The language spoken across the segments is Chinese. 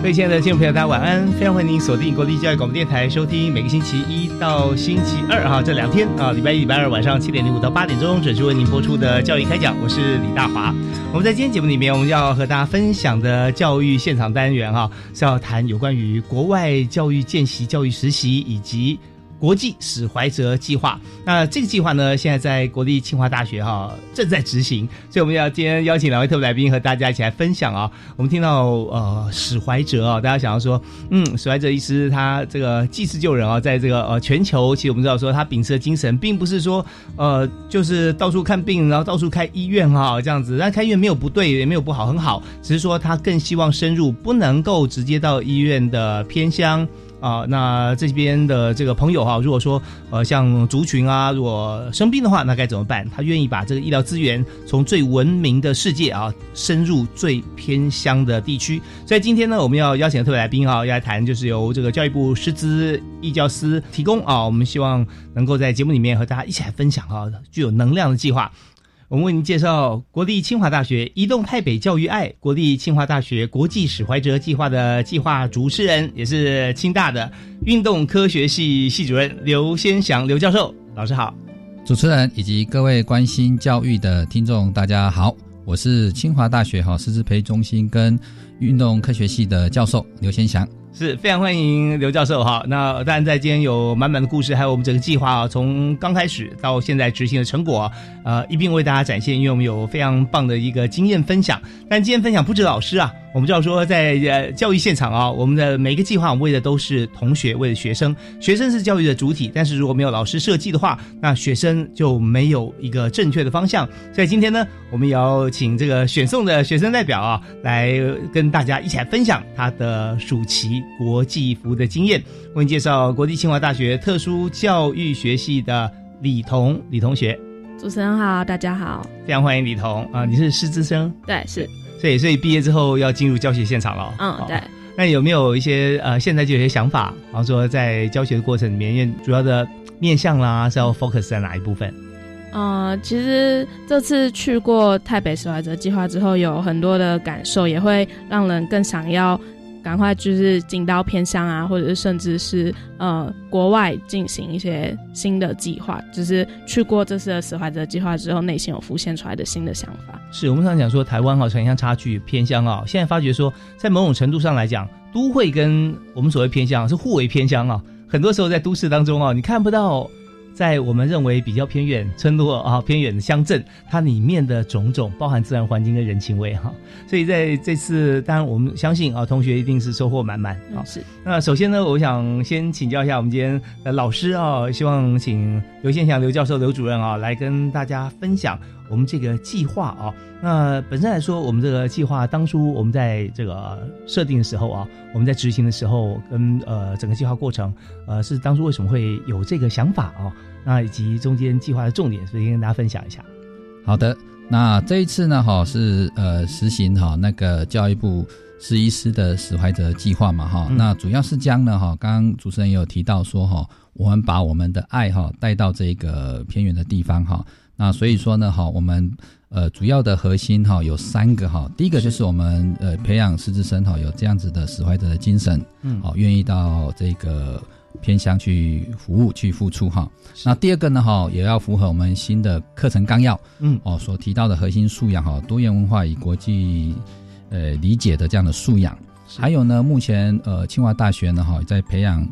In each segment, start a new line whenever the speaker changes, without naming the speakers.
各位亲爱的听众朋友，大家晚安！非常欢迎您锁定国立教育广播电台，收听每个星期一到星期二哈这两天啊，礼拜一、礼拜二晚上七点零五到八点钟准时为您播出的教育开讲，我是李大华。我们在今天节目里面，我们要和大家分享的教育现场单元哈，是要谈有关于国外教育见习、教育实习以及。国际史怀哲计划，那这个计划呢，现在在国立清华大学哈正在执行，所以我们要今天邀请两位特别来宾和大家一起来分享啊。我们听到呃史怀哲啊，大家想要说，嗯，史怀哲医师他这个济世救人啊，在这个呃全球，其实我们知道说他秉持的精神，并不是说呃就是到处看病，然后到处开医院哈这样子，但开医院没有不对，也没有不好，很好，只是说他更希望深入，不能够直接到医院的偏乡。啊，那这边的这个朋友哈，如果说呃像族群啊，如果生病的话，那该怎么办？他愿意把这个医疗资源从最文明的世界啊，深入最偏乡的地区。所以今天呢，我们要邀请的特别来宾啊，要来谈，就是由这个教育部师资义教司提供啊，我们希望能够在节目里面和大家一起来分享啊，具有能量的计划。我们为您介绍国立清华大学移动太北教育爱国立清华大学国际史怀哲计划的计划主持人，也是清大的运动科学系系主任刘先祥刘教授老师好，
主持人以及各位关心教育的听众大家好，我是清华大学哈师资培中心跟运动科学系的教授刘先祥。
是非常欢迎刘教授哈。那当然在今天有满满的故事，还有我们整个计划啊，从刚开始到现在执行的成果，呃，一并为大家展现。因为我们有非常棒的一个经验分享。但今天分享不止老师啊。我们知道说，在呃教育现场啊，我们的每一个计划，我们为的都是同学，为了学生。学生是教育的主体，但是如果没有老师设计的话，那学生就没有一个正确的方向。所以今天呢，我们也要请这个选送的学生代表啊，来跟大家一起来分享他的暑期国际服的经验。为你介绍国际清华大学特殊教育学系的李彤李同学。
主持人好，大家好，
非常欢迎李彤啊，你是师资生？
对，是。
对，所以毕业之后要进入教学现场了。
嗯，对。
那有没有一些呃，现在就有些想法，然后说在教学的过程里面，因为主要的面向啦是要 focus 在哪一部分？
呃，其实这次去过台北史怀者计划之后，有很多的感受，也会让人更想要。赶快就是进到偏乡啊，或者是甚至是呃国外进行一些新的计划，就是去过这次的史怀哲计划之后，内心有浮现出来的新的想法。
是我们常常讲说台湾哈城乡差距偏乡啊，现在发觉说在某种程度上来讲，都会跟我们所谓偏乡是互为偏乡啊，很多时候在都市当中啊，你看不到。在我们认为比较偏远村落啊，偏远的乡镇，它里面的种种包含自然环境跟人情味哈，所以在这次，当然我们相信啊，同学一定是收获满满啊。
是。
那首先呢，我想先请教一下我们今天的老师啊，希望请刘先祥刘教授刘主任啊，来跟大家分享我们这个计划啊。那本身来说，我们这个计划当初我们在这个设定的时候啊，我们在执行的时候，跟呃整个计划过程，呃是当初为什么会有这个想法啊？那以及中间计划的重点，所以跟大家分享一下。
好的，那这一次呢，哈是呃实行哈那个教育部十一师的使怀者计划嘛，哈，那主要是将呢哈，刚刚主持人也有提到说哈，我们把我们的爱哈带到这个偏远的地方哈，那所以说呢哈，我们。呃，主要的核心哈有三个哈，第一个就是我们呃培养师资生哈有这样子的使怀者的精神，嗯，好，愿意到这个偏向去服务去付出哈。那第二个呢哈，也要符合我们新的课程纲要，嗯，哦所提到的核心素养哈，多元文化与国际呃理解的这样的素养。还有呢，目前呃清华大学呢哈在培养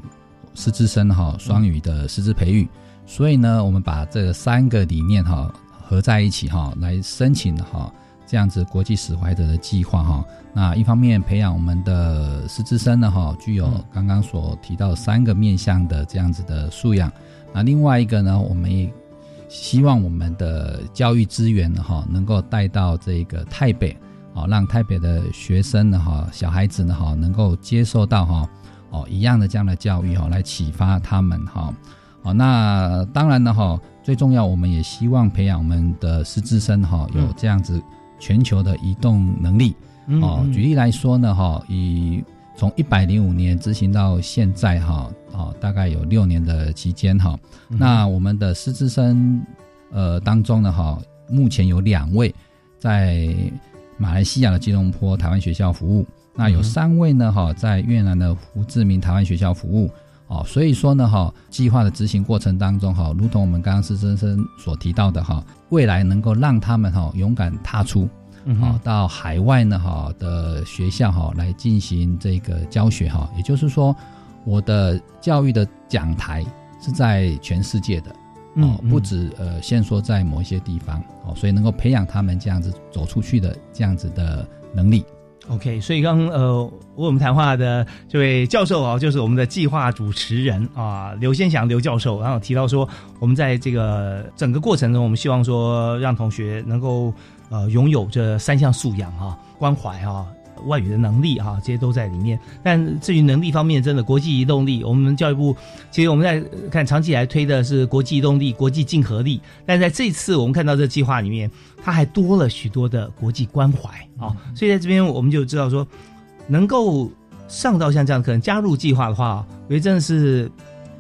师资生哈双语的师资培育，所以呢，我们把这三个理念哈。合在一起哈，来申请哈这样子国际史怀者的计划哈。那一方面培养我们的师资生呢哈，具有刚刚所提到三个面向的这样子的素养。那另外一个呢，我们也希望我们的教育资源哈，能够带到这个台北，哦，让台北的学生呢哈，小孩子呢哈，能够接受到哈哦一样的这样的教育哈，来启发他们哈。哦，那当然呢哈，最重要我们也希望培养我们的师资生哈，有这样子全球的移动能力。哦，举例来说呢哈，以从一百零五年执行到现在哈，哦，大概有六年的期间哈。那我们的师资生呃当中呢哈，目前有两位在马来西亚的吉隆坡台湾学校服务，那有三位呢哈在越南的胡志明台湾学校服务。哦，所以说呢，哈，计划的执行过程当中，哈，如同我们刚刚施先生所提到的，哈，未来能够让他们哈勇敢踏出，啊，到海外呢，哈的学校哈来进行这个教学，哈，也就是说，我的教育的讲台是在全世界的，哦，不止呃限缩在某一些地方，哦，所以能够培养他们这样子走出去的这样子的能力。
OK，所以刚呃，为我们谈话的这位教授啊，就是我们的计划主持人啊，刘先祥刘教授，然后提到说，我们在这个整个过程中，我们希望说，让同学能够呃拥有这三项素养啊，关怀啊。外语的能力哈，这些都在里面。但至于能力方面，真的国际移动力，我们教育部其实我们在看长期以来推的是国际移动力、国际竞合力。但在这次我们看到这计划里面，它还多了许多的国际关怀啊。所以在这边我们就知道说，能够上到像这样可能加入计划的话，我觉得真的是。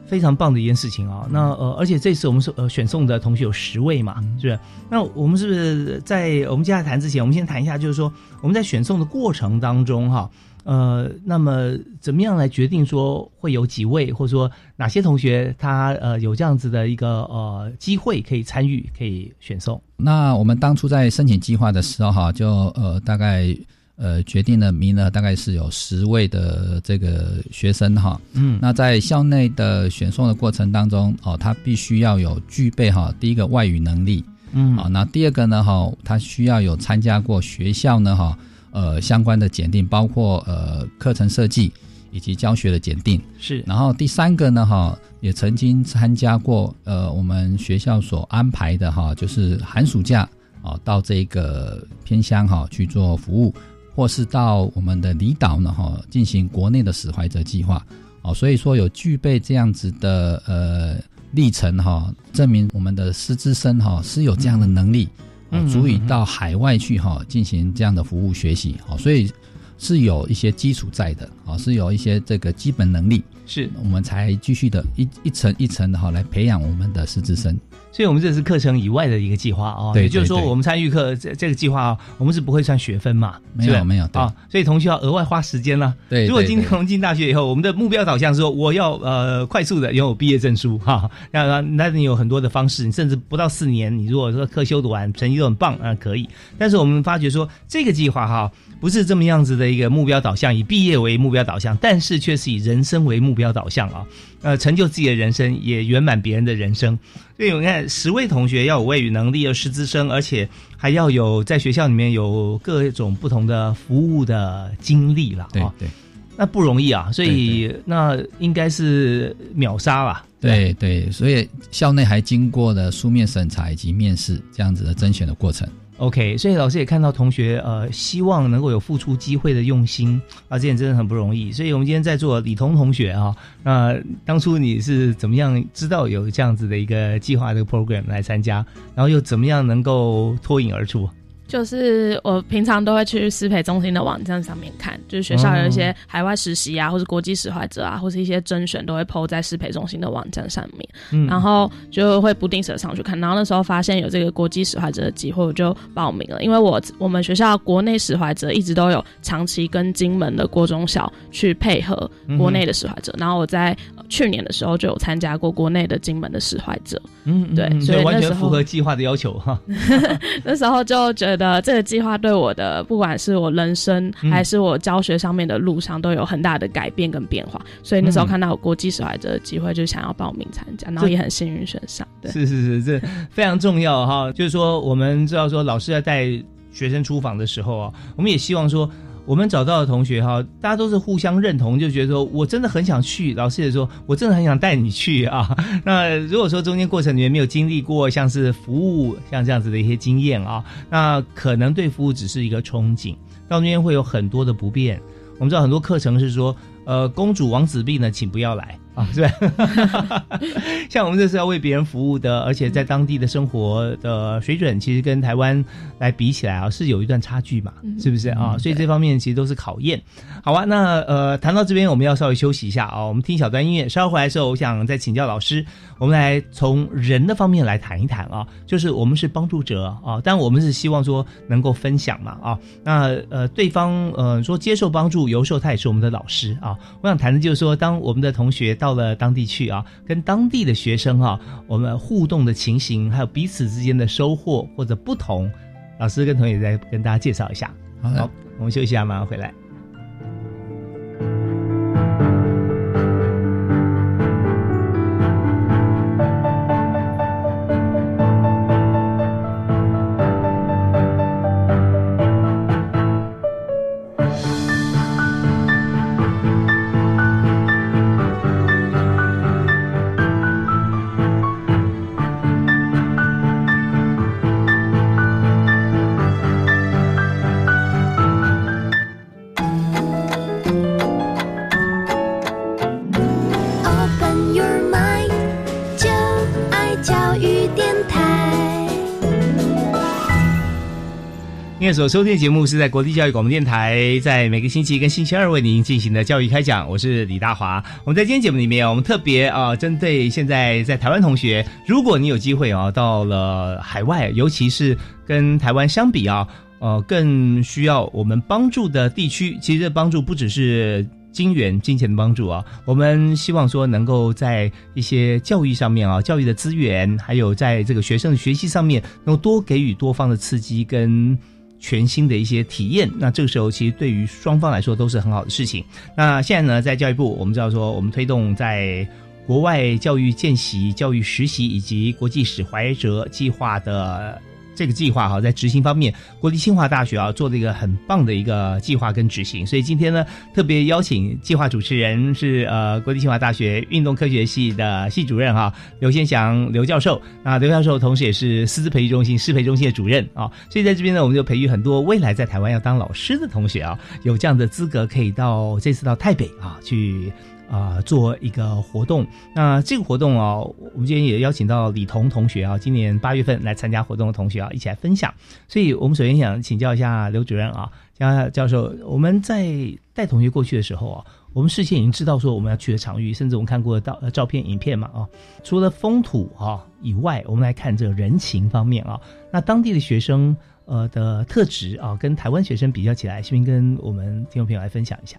非常棒的一件事情啊！那呃，而且这次我们是呃选送的同学有十位嘛，是不是？那我们是不是在我们接下来谈之前，我们先谈一下，就是说我们在选送的过程当中哈，呃，那么怎么样来决定说会有几位，或者说哪些同学他呃有这样子的一个呃机会可以参与，可以选送？
那我们当初在申请计划的时候哈，就呃大概。呃，决定了名额大概是有十位的这个学生哈，嗯，那在校内的选送的过程当中，哦，他必须要有具备哈，第一个外语能力，嗯，啊，那第二个呢哈，他需要有参加过学校呢哈，呃，相关的检定，包括呃课程设计以及教学的检定，
是，
然后第三个呢哈，也曾经参加过呃我们学校所安排的哈，就是寒暑假啊到这个偏乡哈去做服务。或是到我们的离岛呢，哈，进行国内的使怀者计划，哦，所以说有具备这样子的呃历程哈，证明我们的师资生哈是有这样的能力，足以到海外去哈进行这样的服务学习，哦，所以是有一些基础在的，啊，是有一些这个基本能力，
是
我们才继续的一一层一层的哈来培养我们的师资生。
所以，我们这是课程以外的一个计划啊。
对，
也就是说，我们参与课这这个计划啊，我们是不会算学分嘛？
没有，没有啊。
所以，同学要额外花时间了。
对，
如果今天我们进大学以后，我们的目标导向是说，我要呃快速的拥有毕业证书哈。那那你有很多的方式，你甚至不到四年，你如果说课修读完，成绩都很棒啊，可以。但是我们发觉说，这个计划哈，不是这么样子的一个目标导向，以毕业为目标导向，但是却是以人生为目标导向啊。呃，成就自己的人生，也圆满别人的人生。所以我看十位同学要有外语能力，有师资生，而且还要有在学校里面有各种不同的服务的经历了。
啊对，
那不容易啊。所以那应该是秒杀吧。
对对，所以校内还经过了书面审查以及面试这样子的甄选的过程。
OK，所以老师也看到同学呃希望能够有付出机会的用心啊，这点真的很不容易。所以我们今天在座李彤同学啊，那当初你是怎么样知道有这样子的一个计划的 program 来参加，然后又怎么样能够脱颖而出？
就是我平常都会去师培中心的网站上面看，就是学校有一些海外实习啊，或是国际使怀者啊，或是一些甄选都会 PO 在师培中心的网站上面，然后就会不定时的上去看。然后那时候发现有这个国际使怀者的机会，我就报名了。因为我我们学校国内使怀者一直都有长期跟金门的国中小去配合国内的使怀者，然后我在去年的时候就有参加过国内的金门的使怀者，嗯，对，所以
完全符合计划的要求哈。
那时候就觉得。的这个计划对我的，不管是我人生还是我教学上面的路上，都有很大的改变跟变化。所以那时候看到国际史怀者的机会，就想要报名参加，然后也很幸运选上。对，
是是是，这非常重要哈。就是说，我们知道说，老师要带学生出访的时候啊，我们也希望说。我们找到的同学哈，大家都是互相认同，就觉得说我真的很想去。老师也说，我真的很想带你去啊。那如果说中间过程里面没有经历过像是服务像这样子的一些经验啊，那可能对服务只是一个憧憬，到中间会有很多的不便。我们知道很多课程是说，呃，公主王子病呢，请不要来。啊，是吧？像我们这是要为别人服务的，而且在当地的生活的水准，其实跟台湾来比起来啊，是有一段差距嘛，是不是啊？所以这方面其实都是考验。好啊，那呃，谈到这边，我们要稍微休息一下啊，我们听小段音乐。稍后回来的时候，我想再请教老师，我们来从人的方面来谈一谈啊，就是我们是帮助者啊，但我们是希望说能够分享嘛啊。那呃，对方呃说接受帮助，有时候他也是我们的老师啊。我想谈的就是说，当我们的同学到到了当地去啊，跟当地的学生啊，我们互动的情形，还有彼此之间的收获或者不同，老师跟同学再跟大家介绍一下。好，我们休息一下，马上回来。所收听的节目是在国立教育广播电台，在每个星期跟星期二为您进行的教育开讲。我是李大华。我们在今天节目里面，我们特别啊，针对现在在台湾同学，如果你有机会啊，到了海外，尤其是跟台湾相比啊，呃，更需要我们帮助的地区，其实这帮助不只是金元金钱的帮助啊，我们希望说能够在一些教育上面啊，教育的资源，还有在这个学生的学习上面，能够多给予多方的刺激跟。全新的一些体验，那这个时候其实对于双方来说都是很好的事情。那现在呢，在教育部，我们知道说，我们推动在国外教育见习、教育实习以及国际史怀哲计划的。这个计划哈，在执行方面，国立清华大学啊做了一个很棒的一个计划跟执行，所以今天呢，特别邀请计划主持人是呃国立清华大学运动科学系的系主任哈刘先祥刘教授。那刘教授同时也是师资培育中心师培中心的主任啊，所以在这边呢，我们就培育很多未来在台湾要当老师的同学啊，有这样的资格可以到这次到台北啊去。啊，做一个活动。那这个活动啊，我们今天也邀请到李彤同学啊，今年八月份来参加活动的同学啊，一起来分享。所以，我们首先想请教一下刘主任啊，江教授，我们在带同学过去的时候啊，我们事先已经知道说我们要去的场域，甚至我们看过到照照片、影片嘛啊。除了风土啊以外，我们来看这个人情方面啊。那当地的学生呃的特质啊，跟台湾学生比较起来，不是跟我们听众朋友来分享一下。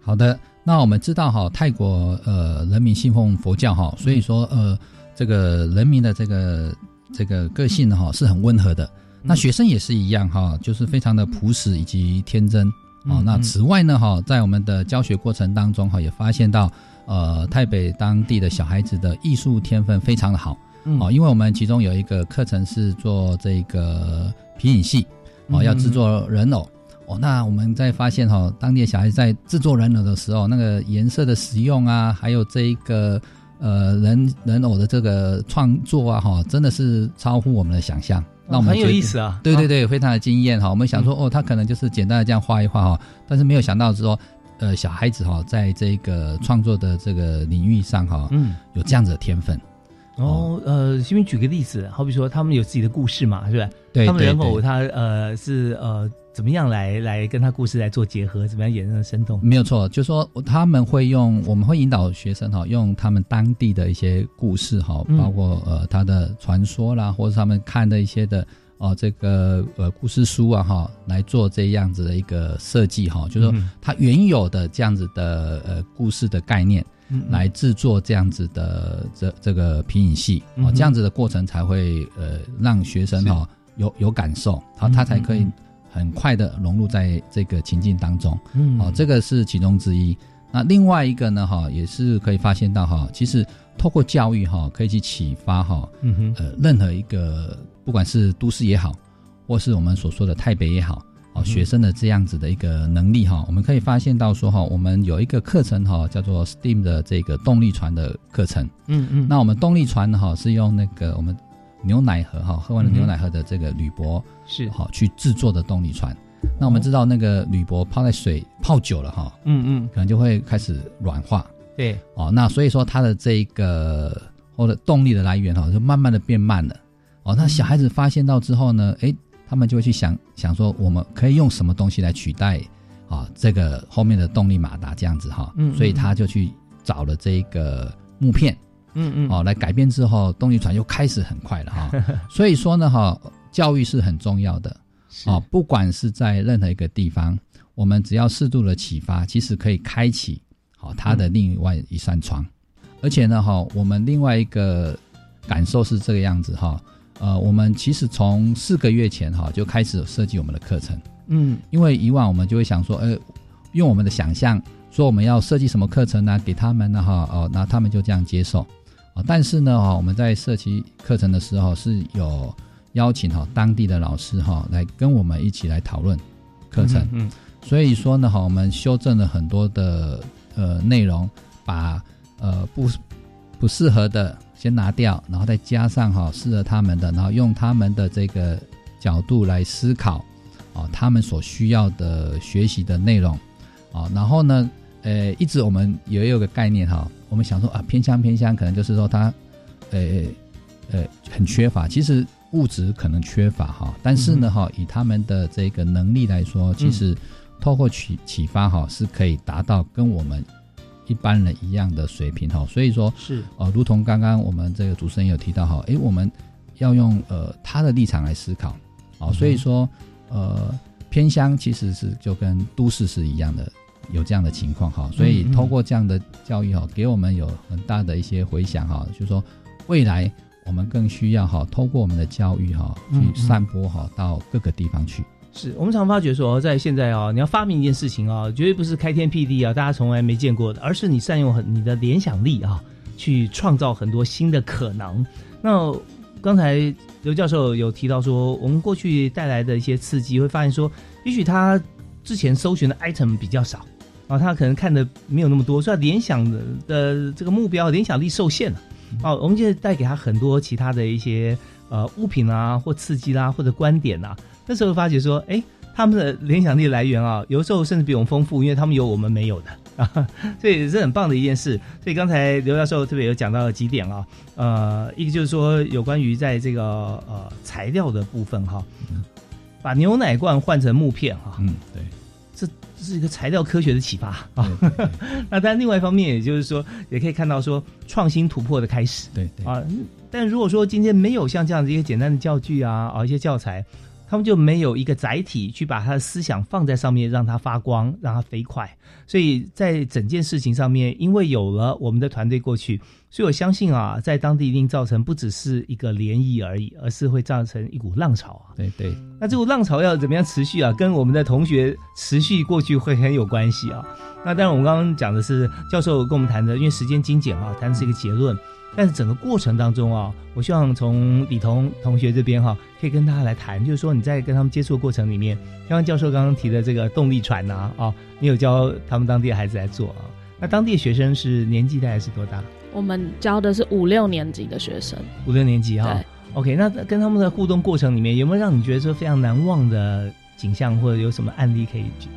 好的。那我们知道哈，泰国呃人民信奉佛教哈，所以说呃这个人民的这个这个个性哈是很温和的。那学生也是一样哈，就是非常的朴实以及天真啊。那此外呢哈，在我们的教学过程当中哈，也发现到呃台北当地的小孩子的艺术天分非常的好啊，因为我们其中有一个课程是做这个皮影戏啊，要制作人偶。哦，那我们在发现哈，当地小孩在制作人偶的时候，那个颜色的使用啊，还有这一个呃人人偶的这个创作啊，哈，真的是超乎我们的想象。那我们
很有意思啊，
对对对，非常的惊艳哈。我们想说，哦，他可能就是简单的这样画一画哈，但是没有想到说，呃，小孩子哈，在这个创作的这个领域上哈，嗯，有这样子的天分。
哦，呃，先边举个例子，好比说他们有自己的故事嘛，是吧？
对，
他们人偶他呃是呃。怎么样来来跟他故事来做结合？怎么样演的生动？
没有错，就是说他们会用，我们会引导学生哈，用他们当地的一些故事哈，包括呃他的传说啦，或者他们看的一些的哦这个呃故事书啊哈，来做这样子的一个设计哈，就是说他原有的这样子的呃故事的概念，来制作这样子的这这个皮影戏啊，这样子的过程才会呃让学生哈有有感受，好他才可以。很快的融入在这个情境当中，嗯，好，这个是其中之一。那另外一个呢，哈，也是可以发现到哈，其实透过教育哈，可以去启发哈，嗯哼，呃，任何一个不管是都市也好，或是我们所说的台北也好，哦，学生的这样子的一个能力哈，我们可以发现到说哈，我们有一个课程哈，叫做 STEAM 的这个动力船的课程。
嗯嗯，
那我们动力船哈是用那个我们牛奶盒哈，喝完了牛奶盒的这个铝箔
是
好去制作的动力船。那我们知道那个铝箔泡在水泡久了哈，
嗯嗯，
可能就会开始软化。
对，
哦，那所以说它的这个或者动力的来源哈，就慢慢的变慢了。哦，那小孩子发现到之后呢，诶，他们就会去想想说，我们可以用什么东西来取代啊这个后面的动力马达这样子哈。
嗯，
所以他就去找了这个木片。
嗯嗯，
哦，来改变之后，动力船又开始很快了哈。所以说呢，哈，教育是很重要的。啊，不管是在任何一个地方，我们只要适度的启发，其实可以开启好它的另外一扇窗。而且呢，哈，我们另外一个感受是这个样子哈。呃，我们其实从四个月前哈就开始设计我们的课程。
嗯，
因为以往我们就会想说，呃，用我们的想象说我们要设计什么课程呢？给他们呢，哈，哦，那他们就这样接受。啊，但是呢，哈，我们在设计课程的时候是有。邀请哈当地的老师哈来跟我们一起来讨论课程，
嗯，
所以说呢哈我们修正了很多的呃内容，把呃不不适合的先拿掉，然后再加上哈适合他们的，然后用他们的这个角度来思考啊他们所需要的学习的内容啊，然后呢呃一直我们也有个概念哈，我们想说啊偏乡偏乡可能就是说他呃呃很缺乏，其实。物质可能缺乏哈，但是呢哈，以他们的这个能力来说，其实透过启启发哈，是可以达到跟我们一般人一样的水平哈。所以说，
是
呃，如同刚刚我们这个主持人有提到哈，诶，我们要用呃他的立场来思考，哦，所以说呃偏乡其实是就跟都市是一样的，有这样的情况哈。所以通过这样的教育哈，给我们有很大的一些回响哈，就是说未来。我们更需要哈，通过我们的教育哈，去散播哈到各个地方去。
是我们常发觉说，在现在啊，你要发明一件事情啊，绝对不是开天辟地啊，大家从来没见过的，而是你善用很你的联想力啊，去创造很多新的可能。那刚才刘教授有提到说，我们过去带来的一些刺激，会发现说，也许他之前搜寻的 item 比较少啊，他可能看的没有那么多，所以联想的的这个目标联想力受限了。哦，我们就带给他很多其他的一些呃物品啊，或刺激啦，或者观点啊。那时候发觉说，哎，他们的联想力来源啊，有时候甚至比我们丰富，因为他们有我们没有的啊，所以是很棒的一件事。所以刚才刘教授特别有讲到了几点啊，呃，一个就是说有关于在这个呃材料的部分哈，把牛奶罐换成木片哈，
嗯，对。
这是一个材料科学的启发啊，那但另外一方面，也就是说，也可以看到说创新突破的开始，
对对
啊。但如果说今天没有像这样子一些简单的教具啊，啊一些教材。他们就没有一个载体去把他的思想放在上面，让他发光，让他飞快。所以在整件事情上面，因为有了我们的团队过去，所以我相信啊，在当地一定造成不只是一个涟漪而已，而是会造成一股浪潮啊。
对对。
那这股浪潮要怎么样持续啊？跟我们的同学持续过去会很有关系啊。那当然，我们刚刚讲的是教授跟我们谈的，因为时间精简啊，谈的是一个结论。但是整个过程当中啊，我希望从李彤同学这边哈，可以跟大家来谈，就是说你在跟他们接触的过程里面，刚刚教授刚刚提的这个动力船呐，啊，你有教他们当地的孩子来做啊？那当地的学生是年纪大概是多大？
我们教的是五六年级的学生，
五六年级哈。OK，那跟他们的互动过程里面，有没有让你觉得说非常难忘的景象，或者有什么案例可以举？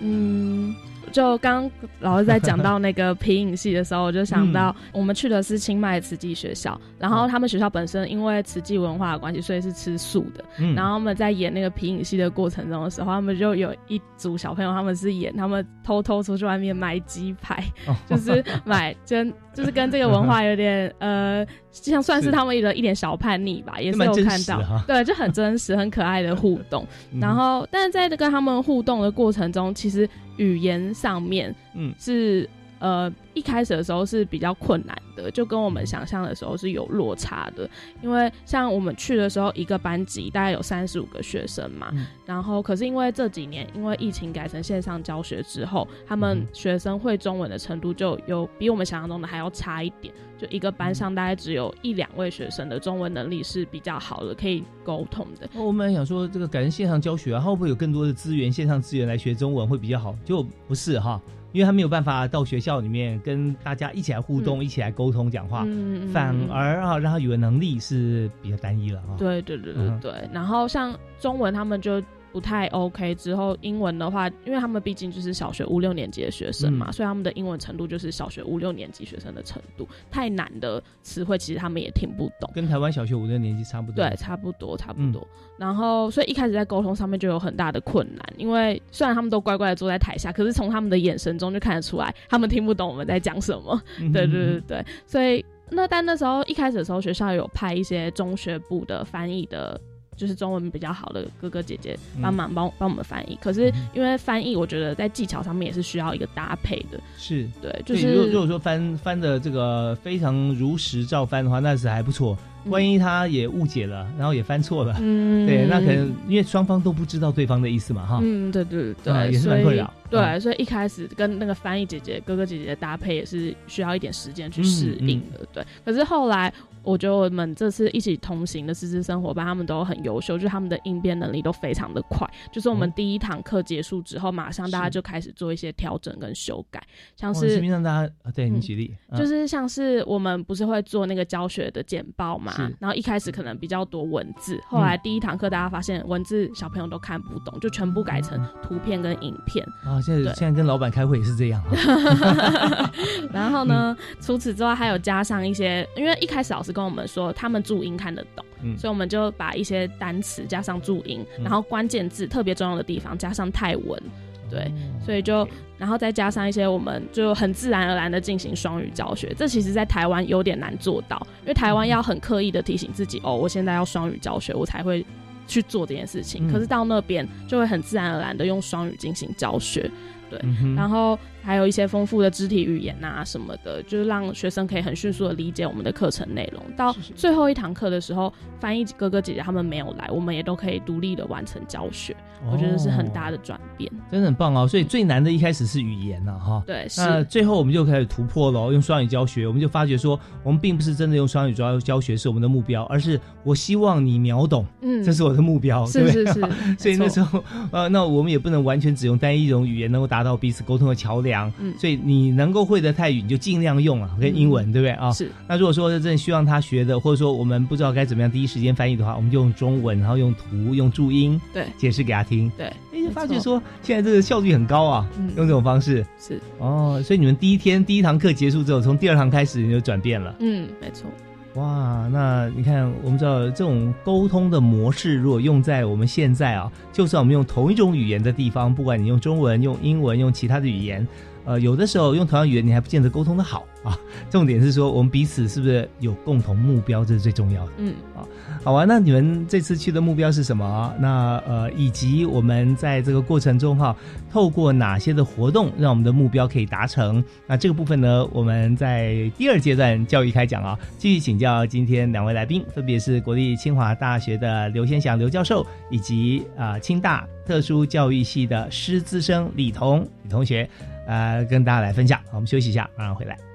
嗯。就刚老师在讲到那个 皮影戏的时候，我就想到我们去的是清迈慈济学校，然后他们学校本身因为慈济文化的关系，所以是吃素的。然后他们在演那个皮影戏的过程中的时候，他们就有一组小朋友，他们是演他们偷偷出去外面买鸡排，就是买跟就是跟这个文化有点呃，像算是他们的一点小叛逆吧，也是有看到，对，就很真实、很可爱的互动。然后，但是在跟他们互动的过程中，其实。语言上面，嗯，是呃，一开始的时候是比较困难的，就跟我们想象的时候是有落差的。因为像我们去的时候，一个班级大概有三十五个学生嘛，然后可是因为这几年因为疫情改成线上教学之后，他们学生会中文的程度就有比我们想象中的还要差一点。就一个班上大概只有一两位学生的中文能力是比较好的，可以沟通的。
我们想说，这个改成线上教学啊，会不会有更多的资源，线上资源来学中文会比较好？就不是哈。因为他没有办法到学校里面跟大家一起来互动、一起来沟通、讲话，反而啊，让他语文能力是比较单一了啊。
对对对对对。然后像中文，他们就。不太 OK，之后英文的话，因为他们毕竟就是小学五六年级的学生嘛，所以他们的英文程度就是小学五六年级学生的程度，太难的词汇其实他们也听不懂，
跟台湾小学五六年级差不多。
对，差不多，差不多。然后，所以一开始在沟通上面就有很大的困难，因为虽然他们都乖乖的坐在台下，可是从他们的眼神中就看得出来，他们听不懂我们在讲什么。对对对对，所以那但那时候一开始的时候，学校有派一些中学部的翻译的。就是中文比较好的哥哥姐姐帮忙帮帮我们翻译，可是因为翻译，我觉得在技巧上面也是需要一个搭配的。
是。
对，就是
如果如果说翻翻的这个非常如实照翻的话，那是还不错。万一他也误解了，然后也翻错了，嗯，对，那可能因为双方都不知道对方的意思嘛，哈，
嗯，对对对，
也是蛮困扰。
对，所以一开始跟那个翻译姐姐、哥哥姐姐的搭配也是需要一点时间去适应的。对，可是后来我觉得我们这次一起同行的师资生活班，他们都很优秀，就是他们的应变能力都非常的快。就是我们第一堂课结束之后，马上大家就开始做一些调整跟修改，像是
让大家对你举例，
就是像是我们不是会做那个教学的简报嘛，然后一开始可能比较多文字，后来第一堂课大家发现文字小朋友都看不懂，就全部改成图片跟影片
啊。现在现在跟老板开会也是这样。
然后呢，除此之外还有加上一些，因为一开始老师跟我们说他们注音看得懂，所以我们就把一些单词加上注音，然后关键字特别重要的地方加上泰文。对，所以就然后再加上一些，我们就很自然而然的进行双语教学。这其实，在台湾有点难做到，因为台湾要很刻意的提醒自己，哦，我现在要双语教学，我才会去做这件事情。可是到那边就会很自然而然的用双语进行教学。对，然后还有一些丰富的肢体语言啊什么的，就是让学生可以很迅速的理解我们的课程内容。到最后一堂课的时候，翻译哥哥姐姐他们没有来，我们也都可以独立的完成教学。我觉得是很大的转变，
真的很棒哦。所以最难的一开始是语言呐，哈。
对，
那最后我们就开始突破了，用双语教学，我们就发觉说，我们并不是真的用双语教教学是我们的目标，而是我希望你秒懂，嗯，这是我的目标，
是是 是。
所以那时候，呃，那我们也不能完全只用单一一种语言能够达到彼此沟通的桥梁，嗯，所以你能够会的泰语你就尽量用啊，跟英文，对不对啊？
是。
那如果说真的希望他学的，或者说我们不知道该怎么样第一时间翻译的话，我们就用中文，然后用图、用注音，
对，
解释给他听，
对。
哎，就发觉说现在这个效率很高啊，用这种方式
是
哦，所以你们第一天第一堂课结束之后，从第二堂开始你就转变了。
嗯，没错。
哇，那你看，我们知道这种沟通的模式，如果用在我们现在啊，就算我们用同一种语言的地方，不管你用中文、用英文、用其他的语言，呃，有的时候用同样语言，你还不见得沟通的好啊。重点是说，我们彼此是不是有共同目标，这是最重要的。嗯，啊。好啊，那你们这次去的目标是什么？那呃，以及我们在这个过程中哈，透过哪些的活动让我们的目标可以达成？那这个部分呢，我们在第二阶段教育开讲啊，继续请教今天两位来宾，分别是国立清华大学的刘先祥刘教授，以及啊清大特殊教育系的师资生李彤李同学，呃，跟大家来分享。我们休息一下，马上回来。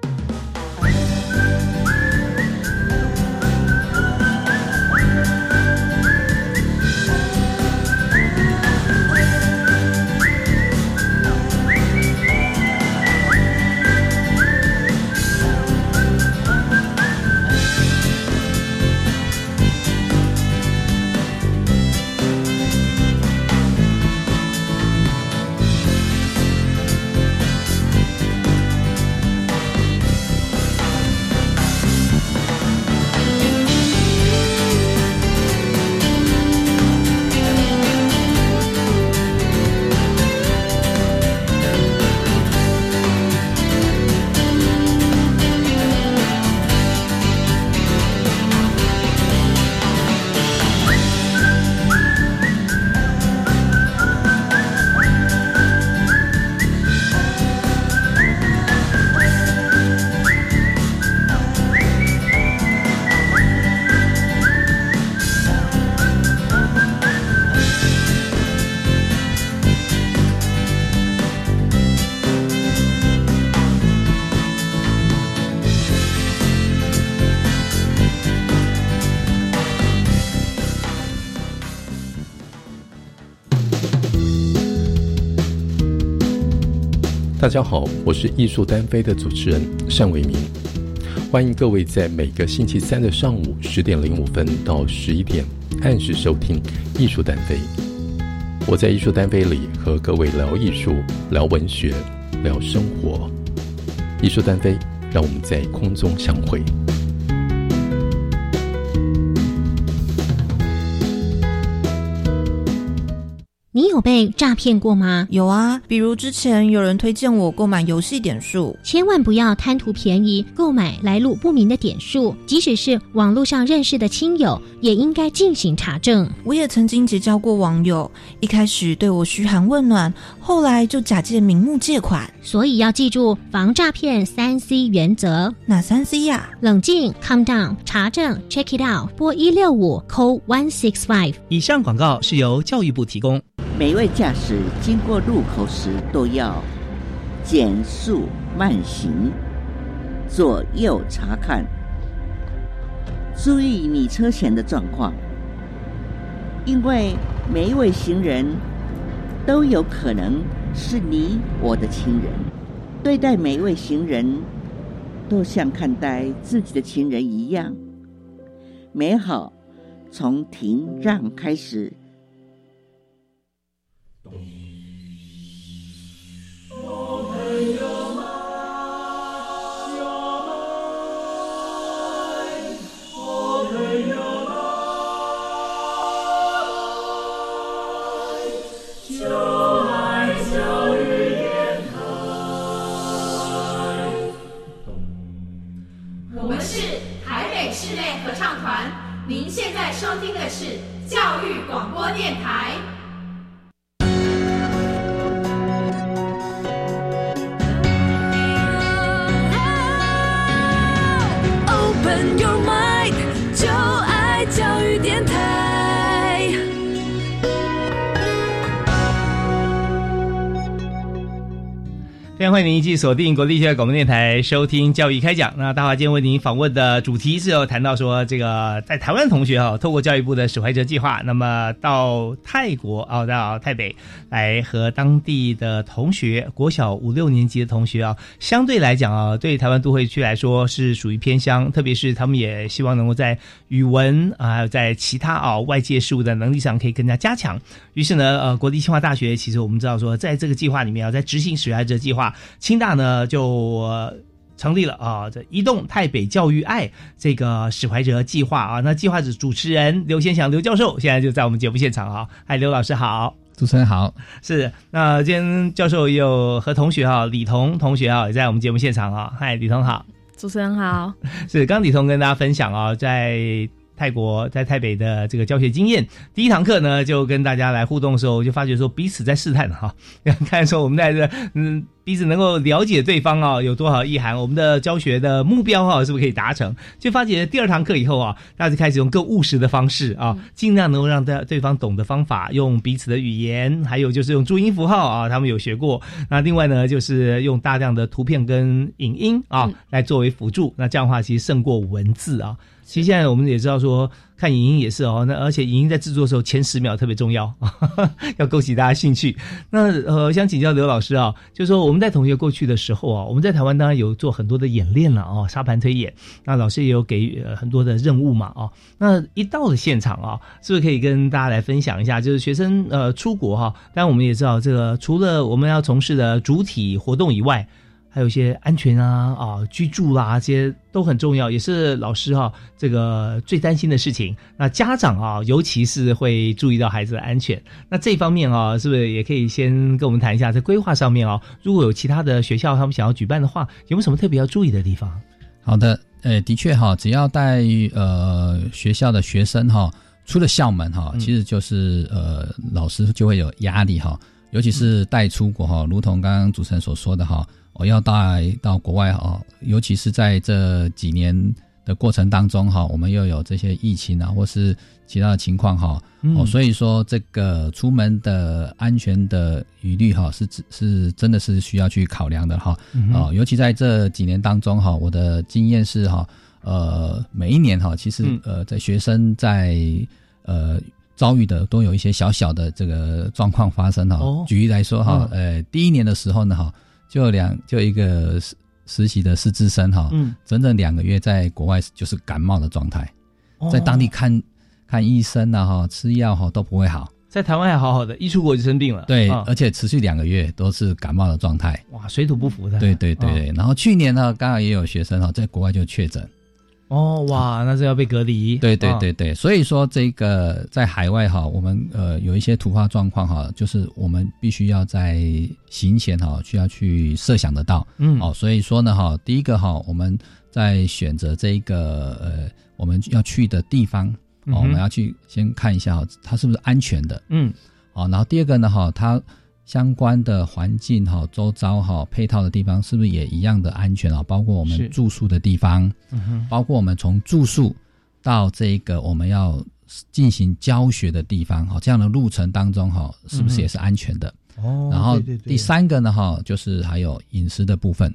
大家好，我是艺术单飞的主持人单伟民，欢迎各位在每个星期三的上午十点零五分到十一点按时收听艺术单飞。我在艺术单飞里和各位聊艺术、聊文学、聊生活。艺术单飞，让我们在空中相会。
有被诈骗过吗？
有啊，比如之前有人推荐我购买游戏点数，
千万不要贪图便宜购买来路不明的点数，即使是网络上认识的亲友，也应该进行查证。
我也曾经结交过网友，一开始对我嘘寒问暖，后来就假借名目借款，
所以要记住防诈骗三 C 原则。
哪三 C 呀？
冷静，calm down，查证，check it out，拨一六五，call one six five。
以上广告是由教育部提供。
每位驾驶经过路口时都要减速慢行，左右查看，注意你车前的状况，因为每一位行人都有可能是你我的亲人。对待每一位行人，都像看待自己的亲人一样。美好从停让开始。
我们是台北室内合唱团，您现在收听的是教育广播电台。
非常欢迎您继续锁定国立教育广播电台收听教育开讲。那大华今天为您访问的主题是有谈到说，这个在台湾同学哈，透过教育部的史怀哲计划，那么到泰国啊，到台北来和当地的同学，国小五六年级的同学啊，相对来讲啊，对台湾都会区来说是属于偏乡，特别是他们也希望能够在语文啊，还有在其他啊外界事物的能力上可以更加加强。于是呢，呃，国立清华大学其实我们知道说，在这个计划里面啊，在执行史怀哲计划。清大呢就、呃、成立了啊，这移动太北教育爱这个史怀哲计划啊，那计划的主持人刘先祥刘教授现在就在我们节目现场啊，嗨，刘老师好。
主持人好，
是那今天教授也有和同学啊，李彤同学啊也在我们节目现场啊，嗨，李彤好，
主持人好，
是刚李彤跟大家分享啊，在。泰国在台北的这个教学经验，第一堂课呢，就跟大家来互动的时候，就发觉说彼此在试探哈，看说我们在这嗯彼此能够了解对方啊有多少意涵，我们的教学的目标哈是不是可以达成？就发觉第二堂课以后啊，大家就开始用更务实的方式啊，尽量能够让对对方懂的方法，用彼此的语言，还有就是用注音符号啊，他们有学过。那另外呢，就是用大量的图片跟影音啊来作为辅助，那这样的话其实胜过文字啊。其实现在我们也知道说，看影音也是哦，那而且影音在制作的时候前十秒特别重要，要勾起大家兴趣。那呃，想请教刘老师啊，就是说我们在同学过去的时候啊，我们在台湾当然有做很多的演练了哦，沙盘推演。那老师也有给予很多的任务嘛哦。那一到了现场啊，是不是可以跟大家来分享一下？就是学生呃出国哈，当然我们也知道这个除了我们要从事的主体活动以外。还有一些安全啊啊居住啦、啊，这些都很重要，也是老师哈、啊、这个最担心的事情。那家长啊，尤其是会注意到孩子的安全。那这方面啊，是不是也可以先跟我们谈一下在规划上面啊？如果有其他的学校他们想要举办的话，有没有什么特别要注意的地方？
好的，呃，的确哈，只要带呃学校的学生哈出了校门哈，其实就是呃老师就会有压力哈，尤其是带出国哈，如同刚刚主持人所说的哈。我要带到国外哈，尤其是在这几年的过程当中哈，我们又有这些疫情啊，或是其他的情况哈，哦，所以说这个出门的安全的疑虑哈，是是真的是需要去考量的哈，啊，尤其在这几年当中哈，我的经验是哈，呃，每一年哈，其实呃，在学生在呃遭遇的都有一些小小的这个状况发生哈。举例来说哈，呃，第一年的时候呢哈。就两就一个实实习的师资生哈，
嗯，
整整两个月在国外就是感冒的状态，
哦
在当地看看医生啊哈，吃药哈都不会好，
在台湾还好好的，一出国就生病了。
对，
啊
而且持续两个月都是感冒的状态。
哇，水土不服的。
对对对对，然后去年呢，刚好也有学生哈在国外就确诊。
哦，哇，那是要被隔离。
对对
啊
对对，所以说这个在海外哈，我们呃有一些突发状况哈，就是我们必须要在行前哈需要去设想得到。
嗯
哦，所以说呢哈，第一个哈，我们在选择这一个呃我们要去的地方哦，
嗯
我们要去先看一下哈，它是不是安全的。
嗯，
哦、然后第二个呢哈，它相关的环境哈、周遭哈、配套的地方是不是也一样的安全啊？包括我们住宿的地方，包括我们从住宿到这个我们要进行教学的地方哈，这样的路程当中哈，是不是也是安全的？
哦，
然后第三个呢哈，就是还有饮食的部分。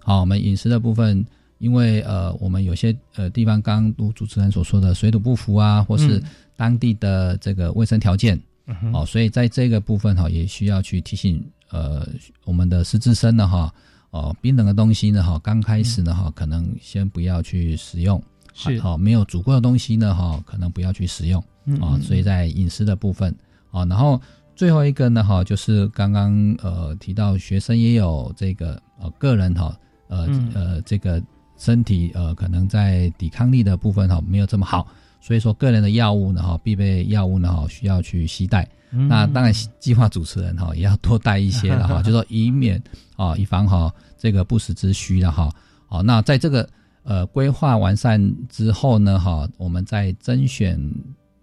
好，我们饮食的部分，因为呃，我们有些呃地方，刚刚如主持人所说的水土不服啊，或是
嗯
当地的这个卫生条件，
嗯
哦，所以在这个部分哈，也需要去提醒呃我们的师资生的哈，哦，冰冷的东西呢哈，刚开始呢哈，可能先不要去使用，
是。
好、没有煮过的东西呢哈，可能不要去使用。啊、所以在饮食的部分。啊、然后最后一个呢哈，就是刚刚呃提到学生也有这个呃个人哈呃、
嗯。
呃这个身体呃可能在抵抗力的部分哈没有这么好，所以说个人的药物呢哈必备药物呢哈需要去携带。
嗯
那当然，计划主持人哈 也要多带一些了哈，就说以免啊以防哈这个不时之需了哈。好，那在这个呃规划完善之后呢哈，我们在甄选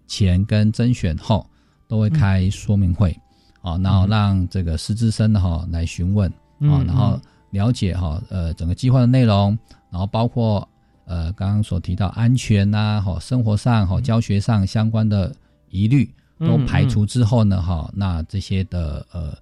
前跟甄选后都会开说明会，啊，然后让这个师资生哈来询问啊
嗯，
然后了解哈呃整个计划的内容，然后包括呃刚刚所提到安全呐哈生活上哈教学上相关的疑虑都
嗯
排除之后呢哈，那这些的呃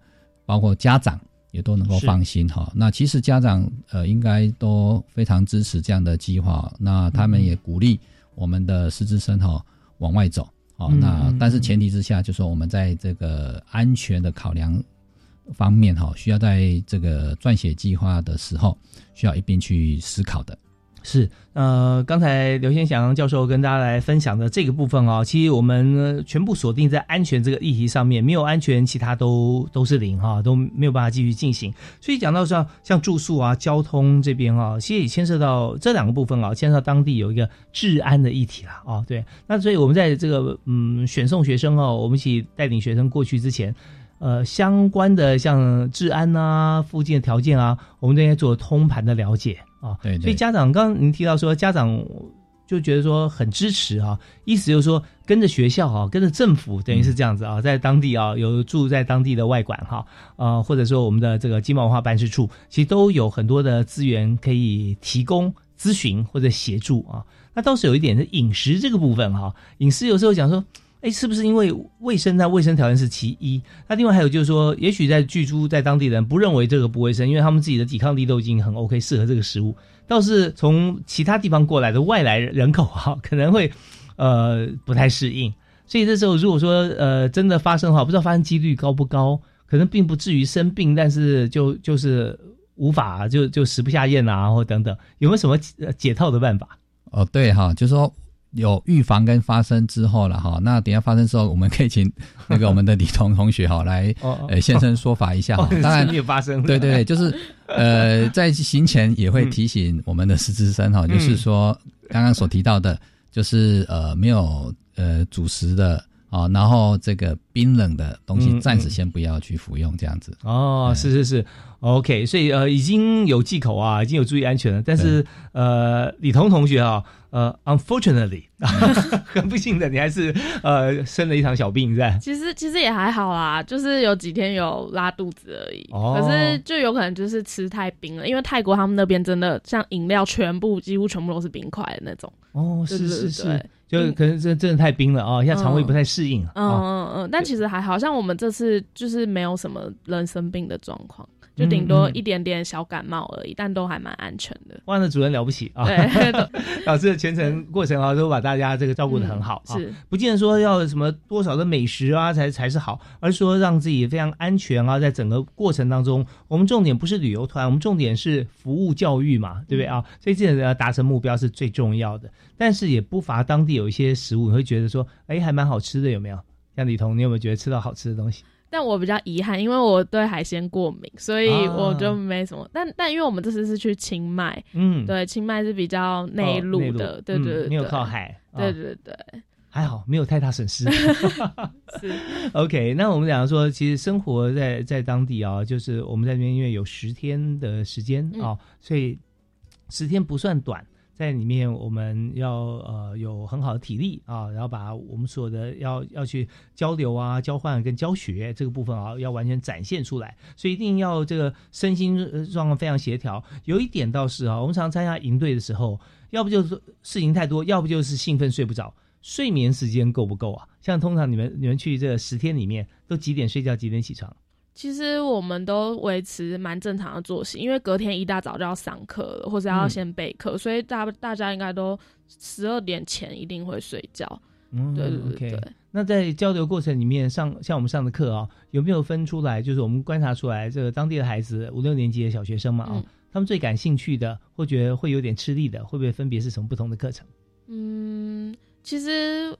包括家长。也都能够放心哈。那其实家长呃应该都非常支持这样的计划，那他们也鼓励我们的师资生哈往外走啊。
嗯
那
嗯
但是前提之下，就是说我们在这个安全的考量方面哈，需要在这个撰写计划的时候，需要一并去思考的。
是，呃，刚才刘先祥教授跟大家来分享的这个部分啊、其实我们全部锁定在安全这个议题上面，没有安全，其他都都是零哈、都没有办法继续进行。所以讲到像像住宿啊、交通这边啊，其实也牵涉到这两个部分啊，牵涉到当地有一个治安的议题啦啊、对，那所以我们在这个嗯选送学生哦，我们一起带领学生过去之前。呃，相关的像治安啊、附近的条件啊，我们都应该做通盘的了解啊。
对对
所以家长刚刚您提到说，家长就觉得说很支持啊，意思就是说跟着学校啊，跟着政府，等于是这样子啊，在当地啊有住在当地的外管哈，呃，或者说我们的这个经贸文化办事处，其实都有很多的资源可以提供咨询或者协助啊。那倒是有一点是饮食这个部分哈，饮食有时候讲说。哎，是不是因为卫生呢？卫生条件是其一，那另外还有就是说，也许在居住在当地人不认为这个不卫生，因为他们自己的抵抗力都已经很 OK，适合这个食物。倒是从其他地方过来的外来人口哈、可能会呃不太适应。所以这时候如果说呃真的发生的话，不知道发生几率高不高，可能并不至于生病，但是就就是无法就就食不下咽啊，或等等，有没有什么呃解套的办法？
哦，对哈，就是说有预防跟发生之后了哈。那等一下发生之后，我们可以请那个我们的李彤同学哈来 呃现身说法一下。当然
是也发生了
对对对，就是 呃在行前也会提醒我们的师资生哈，
嗯
就是说刚刚所提到的，就是呃没有呃主食的啊，然后这个冰冷的东西
嗯
暂时
嗯
先不要去服用这样子。
哦，是是是，OK，所以呃已经有忌口啊，已经有注意安全了，但是呃李彤同学啊，呃，unfortunately，很不幸的，你还是呃生了一场小病，是吧？
其实其实也还好啦，就是有几天有拉肚子而已。
哦
可是就有可能就是吃太冰了，因为泰国他们那边真的像饮料全部几乎全部都是冰块的那种。
哦，是是是
对，
就可能真真的太冰了啊，现在肠胃不太适应
嗯嗯嗯，但其实还好像我们这次就是没有什么人生病的状况。就顶多一点点小感冒而已，但都还蛮安全的。
哇，那主任了不起啊！
对，
老师的全程过程啊，都把大家这个照顾的很好啊。
是，
不见得说要什么多少的美食啊才才是好，而是说让自己非常安全啊，在整个过程当中，我们重点不是旅游团，我们重点是服务教育嘛，对不对啊？所以这个要达成目标是最重要的。但是也不乏当地有一些食物，你会觉得说，哎，还蛮好吃的，有没有？像李彤，你有没有觉得吃到好吃的东西？
但我比较遗憾，因为我对海鲜过敏，所以我就没什么。但但因为我们这次是去清迈，嗯，对，清迈是比较内陆的，对对对，
没有靠海，
对对对，
还好没有太大损失。
是
OK，那我们讲说，其实生活在在当地啊，就是我们在那边因为有十天的时间啊，所以十天不算短。在里面，我们要呃有很好的体力啊，然后把我们所有的要要去交流啊、交换跟教学这个部分啊，要完全展现出来，所以一定要这个身心状况非常协调。有一点倒是啊，我们常参加营队的时候，要不就是事情太多，要不就是兴奋睡不着，睡眠时间够不够啊？像通常你们你们去这十天里面，都几点睡觉，几点起床？
其实我们都维持蛮正常的作息，因为隔天一大早就要上课了，或者要先备课，所以大大家应该都十二点前一定会睡觉。嗯，对对对。
那在交流过程里面，上像我们上的课啊，有没有分出来？就是我们观察出来，这个当地的孩子五六年级的小学生嘛啊，他们最感兴趣的，或觉得会有点吃力的，会不会分别是什么不同的课程？
嗯，其实。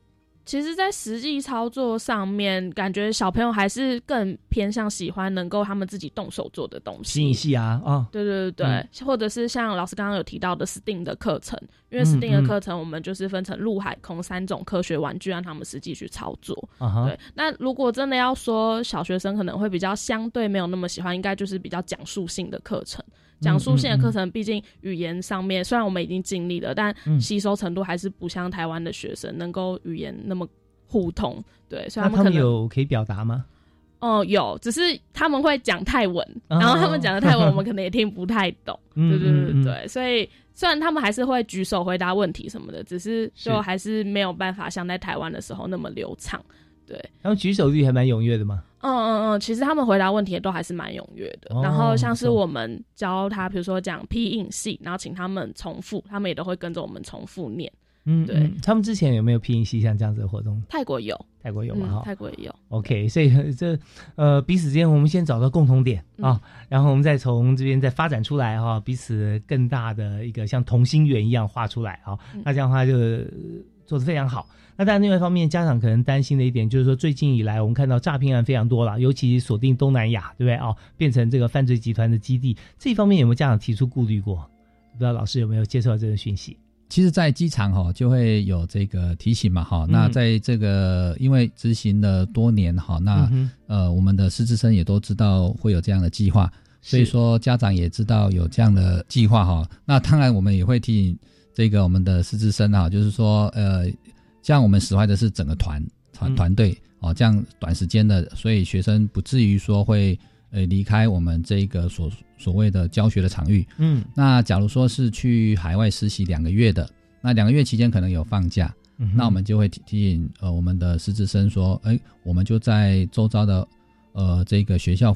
其实，在实际操作上面，感觉小朋友还是更偏向喜欢能够他们自己动手做的东西。
新戏啊，啊，
对对对对，或者是像老师刚刚有提到的 STEAM 的课程，因为 STEAM 的课程我们就是分成陆海空三种科学玩具，让他们实际去操作。对，那如果真的要说小学生可能会比较相对没有那么喜欢，应该就是比较讲述性的课程。讲述性的课程，毕竟语言上面虽然我们已经尽力了，但吸收程度还是不像台湾的学生能够语言那么互通。对，所以他们可能
有可以表达吗？
哦，有，只是他们会讲泰文，然后他们讲的泰文我们可能也听不太懂。对对对对，所以虽然他们还是会举手回答问题什么的，只是就还是没有办法像在台湾的时候那么流畅。对，
然后举手率还蛮踊跃的嘛。
嗯嗯嗯，其实他们回答问题也都还是蛮踊跃的。然后像是我们教他，比如说讲批印系，然后请他们重复，他们也都会跟着我们重复念。嗯，对。
他们之前有没有批印系像这样子的活动？
泰国有，
泰国有嘛？哈，
泰国也有。
OK，所以这呃彼此之间，我们先找到共同点啊，然后我们再从这边再发展出来哈，彼此更大的一个像同心圆一样画出来啊。那这样的话就做的非常好。那当然，另外一方面，家长可能担心的一点就是说，最近以来我们看到诈骗案非常多了，尤其锁定东南亚，对不对啊？变成这个犯罪集团的基地，这一方面有没有家长提出顾虑过？不知道老师有没有接受到这个讯息？
其实，在机场哈就会有这个提醒嘛，哈。那在这个因为执行了多年哈，那呃，我们的师资生也都知道会有这样的计划，所以说家长也知道有这样的计划哈。那当然，我们也会提醒这个我们的师资生啊，就是说呃。像我们使坏的是整个团团团队哦，这样短时间的，所以学生不至于说会呃离开我们这个所所谓的教学的场域。嗯，那假如说是去海外实习两个月的，那两个月期间可能有放假，那我们就会提提醒呃我们的师资生说，哎，我们就在周遭的呃这个学校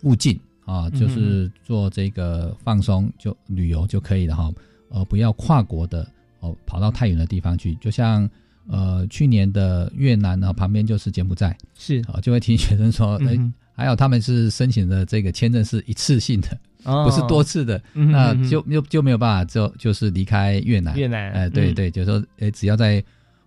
附近啊，就是做这个放松就旅游就可以了哈，呃不要跨国的哦跑到太远的地方去，就像。呃，去年的越南呢，旁边就是柬埔寨，
是。
啊，就会听学生说，哎，还有他们是申请的这个签证是一次性的，不是多次的，那就就就没有办法就就是离开越南，
越南，
哎，对对，就是说，哎，只要在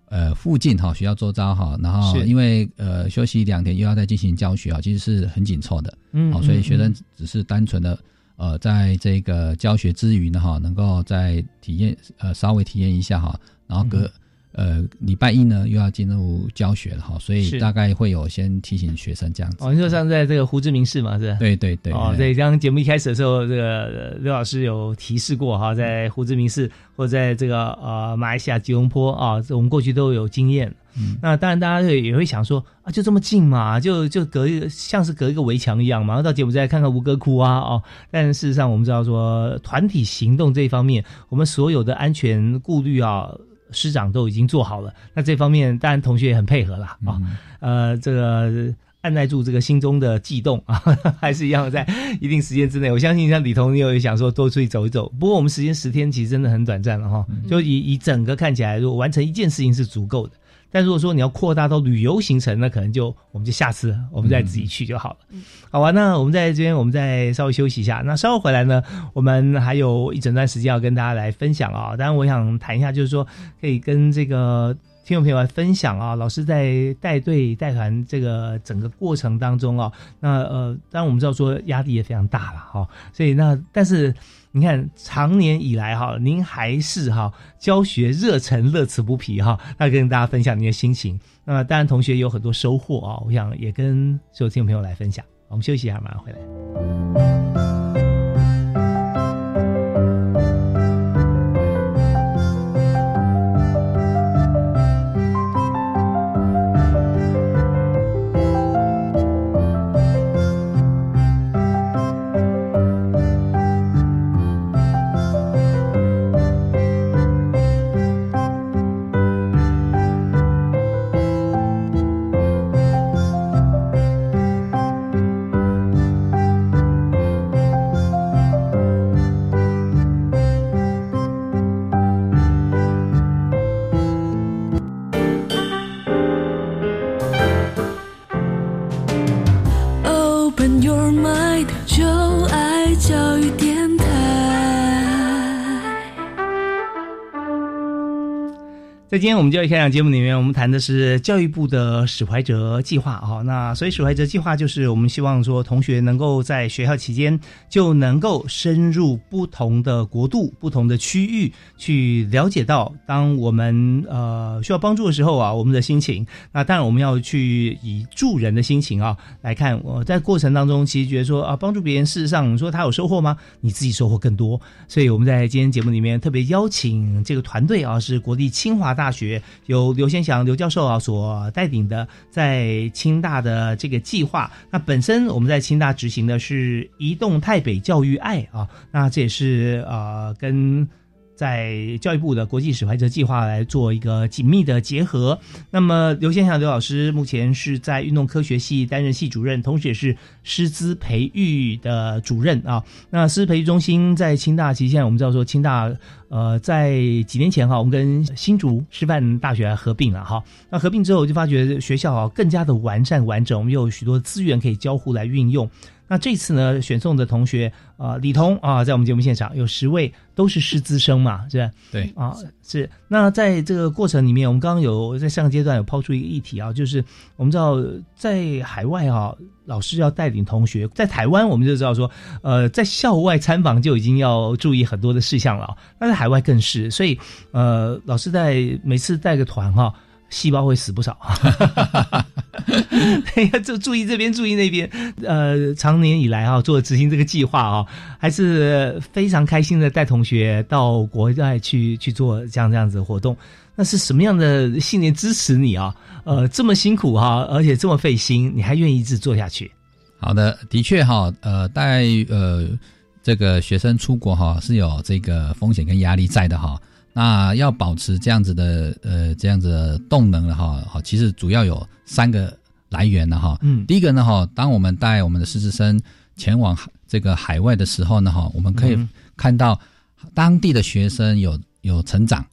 呃附近哈，学校周遭哈，然后因为呃休息两天又要再进行教学啊，其实是很紧凑的，嗯，好，所以学生只是单纯的呃在这个教学之余呢哈，能够在体验呃稍微体验一下哈，然后隔。呃，礼拜一呢又要进入教学了哈，所以大概会有先提醒学生这样子。
哦，你说像在这个胡志明市嘛，是吧？
对对对。
哦，对，刚节目一开始的时候，这个刘老师有提示过哈，在胡志明市或在这个呃马来西亚吉隆坡啊，我们过去都有经验。嗯。那当然，大家也会想说啊，就这么近嘛，就就隔一个像是隔一个围墙一样嘛，然后到柬埔寨看看吴哥窟啊，哦。但事实上，我们知道说团体行动这一方面，我们所有的安全顾虑啊。师长都已经做好了。那这方面当然同学也很配合啦啊，呃，这个按耐住这个心中的悸动啊，还是一样在一定时间之内。我相信像李彤，你有想说多出去走一走。不过我们时间十天其实真的很短暂了哈，就以以整个看起来，如果完成一件事情是足够的。但如果说你要扩大到旅游行程，那可能就我们就下次我们再自己去就好了。好吧，那我们在这边我们再稍微休息一下。那稍后回来呢，我们还有一整段时间要跟大家来分享啊。当然，我想谈一下，就是说可以跟这个听众朋友来分享啊。老师在带队带团这个整个过程当中啊，那呃，当然我们知道说压力也非常大了哈。所以那但是。你看，长年以来哈，您还是哈教学热忱、乐此不疲哈，那跟大家分享您的心情。那当然，同学有很多收获啊，我想也跟所有听众朋友来分享。我们休息一下，马上回来。open your mind，就爱教育点。在今天我们教育开讲节目里面，我们谈的是教育部的史怀哲计划啊。那所以史怀哲计划就是我们希望说，同学能够在学校期间就能够深入不同的国度、不同的区域，去了解到当我们呃需要帮助的时候啊，我们的心情。那当然我们要去以助人的心情啊来看。我在过程当中其实觉得说啊，帮助别人，事实上你说他有收获吗？你自己收获更多。所以我们在今天节目里面特别邀请这个团队啊，是国立清华大。大学由刘先祥刘教授啊所带领的，在清大的这个计划。那本身我们在清大执行的是移动太北教育爱啊，那这也是呃跟。在教育部的国际史怀哲计划来做一个紧密的结合。那么刘先祥刘老师目前是在运动科学系担任系主任，同时也是师资培育的主任啊。那师资培育中心在清大，其实现在我们知道说清大呃在几年前哈，我们跟新竹师范大学合并了哈。那合并之后我就发觉学校啊更加的完善完整，我们有许多资源可以交互来运用。那这次呢，选送的同学啊，李彤啊，在我们节目现场有十位，都是师资生嘛，是吧？
对
啊，是。那在这个过程里面，我们刚刚有在上个阶段有抛出一个议题啊，就是我们知道在海外啊，老师要带领同学；在台湾，我们就知道说，呃，在校外参访就已经要注意很多的事项了。那在海外更是，所以呃，老师在每次带个团哈。细胞会死不少，要 注注意这边，注意那边。呃，长年以来哈，做执行这个计划啊，还是非常开心的带同学到国外去去做这样这样子的活动。那是什么样的信念支持你啊？呃，这么辛苦哈，而且这么费心，你还愿意一直做下去？
好的，的确哈，呃，带呃这个学生出国哈是有这个风险跟压力在的哈。那要保持这样子的呃这样子的动能了哈，好，其实主要有三个来源了哈。嗯，第一个呢哈，当我们带我们的师资生前往这个海外的时候呢哈，我们可以看到当地的学生有有成长，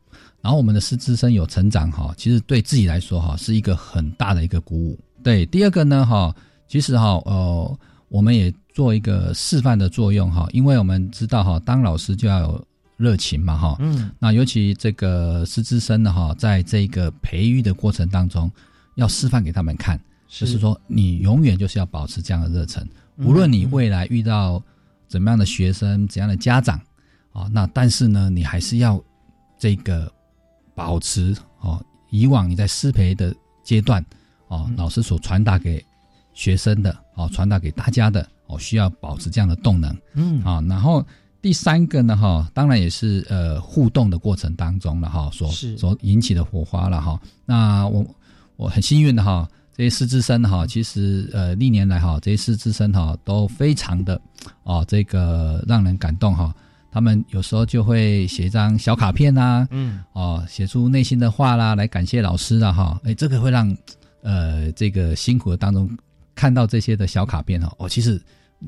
然后我们的师资生有成长哈，其实对自己来说哈是一个很大的一个鼓舞。对，第二个呢哈，其实哈呃我们也做一个示范的作用哈，因为我们知道哈，当老师就要有。热情嘛，哈，嗯，那尤其这个师资生的哈，在这个培育的过程当中，要示范给他们看，就是说，你永远就是要保持这样的热忱，无论你未来遇到怎么样的学生、怎样的家长，啊，那但是呢，你还是要这个保持哦，以往你在师培的阶段，哦，老师所传达给学生的，哦，传达给大家的，哦，需要保持这样的动能，嗯，啊，然后。第三个呢，哈，当然也是呃互动的过程当中了哈，所所引起的火花了哈。那我我很幸运的哈，这些师资生哈，其实呃历年来哈，这些师资生哈都非常的哦这个让人感动哈。他们有时候就会写一张小卡片呐、
嗯，
哦，写出内心的话啦，来感谢老师啊，哈，哎，这个会让呃这个辛苦的当中看到这些的小卡片哈，哦，其实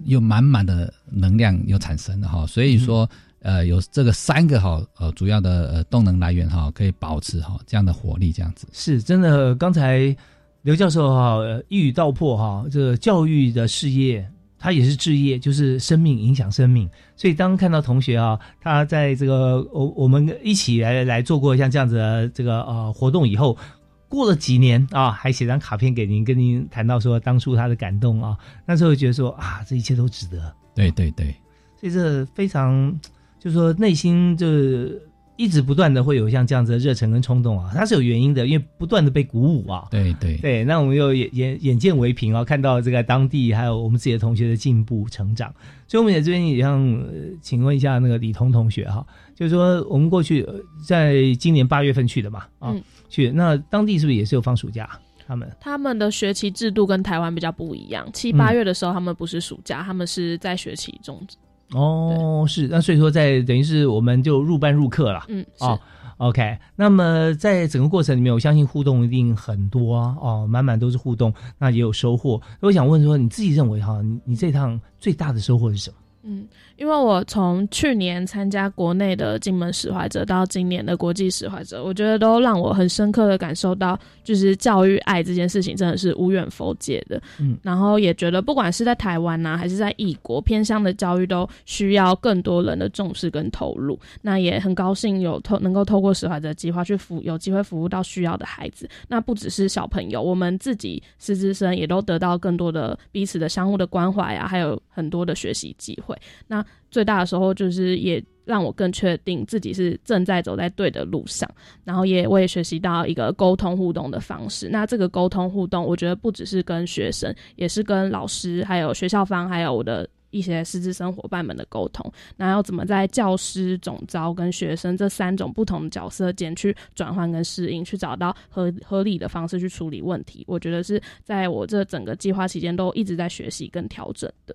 又满满的能量又产生了哈，所以说。呃，有这个三个哈，呃，主要的呃动能来源哈，可以保持哈这样的活力，这样子
是真的。刚才刘教授哈一语道破哈，这个教育的事业，它也是置业，就是生命影响生命。所以当看到同学啊，他在这个我我们一起来来做过像这样子的这个呃活动以后，过了几年啊，还写张卡片给您，跟您谈到说当初他的感动啊，那时候觉得说啊，这一切都值得。
对对对，
所以这非常。就是说，内心就是一直不断的会有像这样子的热忱跟冲动啊，它是有原因的，因为不断的被鼓舞啊。
对对
对，那我们又眼眼眼见为凭啊，看到这个当地还有我们自己的同学的进步成长，所以我们也这边也想请问一下那个李彤同学哈，就是说我们过去在今年八月份去的嘛啊，去那当地是不是也是有放暑假？他们
他们的学期制度跟台湾比较不一样，七八月的时候他们不是暑假，他们是在学期中。
哦，是那所以说，在等于是我们就入班入课了，
嗯，
哦，OK。那么在整个过程里面，我相信互动一定很多啊，哦，满满都是互动，那也有收获。我想问说，你自己认为哈，你你这趟最大的收获是什么？
嗯，因为我从去年参加国内的金门使怀者到今年的国际使怀者，我觉得都让我很深刻的感受到，就是教育爱这件事情真的是无远佛界的。
嗯，
然后也觉得不管是在台湾呐，还是在异国偏向的教育，都需要更多人的重视跟投入。那也很高兴有透能够透过使怀者计划去服有机会服务到需要的孩子。那不只是小朋友，我们自己师资生也都得到更多的彼此的相互的关怀啊，还有很多的学习机会。那最大的收获就是也让我更确定自己是正在走在对的路上，然后也我也学习到一个沟通互动的方式。那这个沟通互动，我觉得不只是跟学生，也是跟老师、还有学校方，还有我的一些师资生伙伴们的沟通。那要怎么在教师、总招跟学生这三种不同的角色间去转换跟适应，去找到合合理的方式去处理问题？我觉得是在我这整个计划期间都一直在学习跟调整的。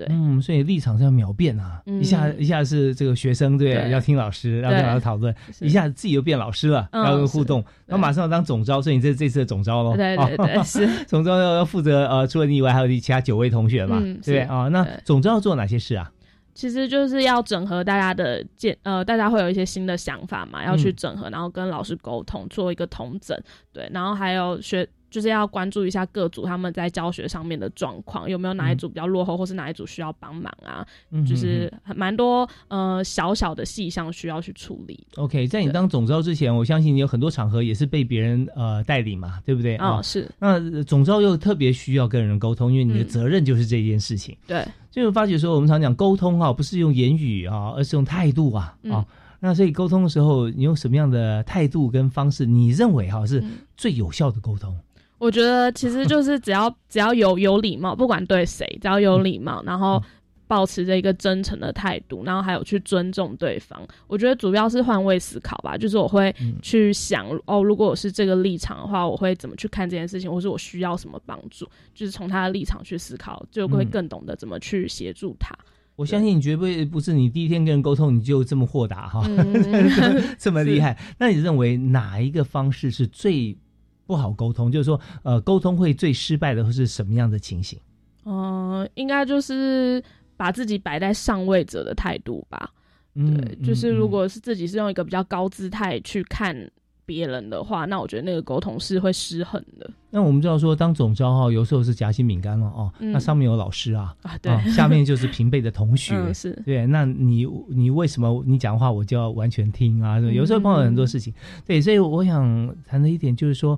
对，
嗯，所以立场是要秒变啊！一下一下是这个学生对，要听老师，要跟老师讨论；一下子自己又变老师了，要跟互动，然后马上要当总招，所以你这这次的总招喽。
对对对，是
总招要要负责呃，除了你以外，还有其他九位同学嘛，对不对啊？那总招要做哪些事啊？
其实就是要整合大家的见，呃，大家会有一些新的想法嘛，要去整合，然后跟老师沟通，做一个统整，对，然后还有学。就是要关注一下各组他们在教学上面的状况，有没有哪一组比较落后，或是哪一组需要帮忙啊？嗯就是蛮多呃小小的细项需要去处理。
OK，在你当总招之前，我相信你有很多场合也是被别人呃带领嘛，对不对？
哦，是。
那总招又特别需要跟人沟通，因为你的责任就是这件事情。
对，
就发觉说，我们常讲沟通啊，不是用言语啊，而是用态度啊啊。那所以沟通的时候，你用什么样的态度跟方式，你认为哈是最有效的沟通？
我觉得其实就是只要 只要有有礼貌，不管对谁，只要有礼貌，然后保持着一个真诚的态度，然后还有去尊重对方。我觉得主要是换位思考吧，就是我会去想哦，如果我是这个立场的话，我会怎么去看这件事情，或是我需要什么帮助，就是从他的立场去思考，就会更懂得怎么去协助他。
我相信你绝对不是你第一天跟人沟通你就这么豁达哈，这么 厉害。那你认为哪一个方式是最？不好沟通，就是说，呃，沟通会最失败的会是什么样的情形？
嗯，应该就是把自己摆在上位者的态度吧。对，就是如果是自己是用一个比较高姿态去看别人的话，那我觉得那个沟通是会失衡的。
那我们知道说，当总招哈，有时候是夹心饼干了哦，那上面有老师啊，
啊对，
下面就是平辈的同学，
是
对。那你你为什么你讲话我就要完全听啊？有时候碰到很多事情，对，所以我想谈的一点就是说。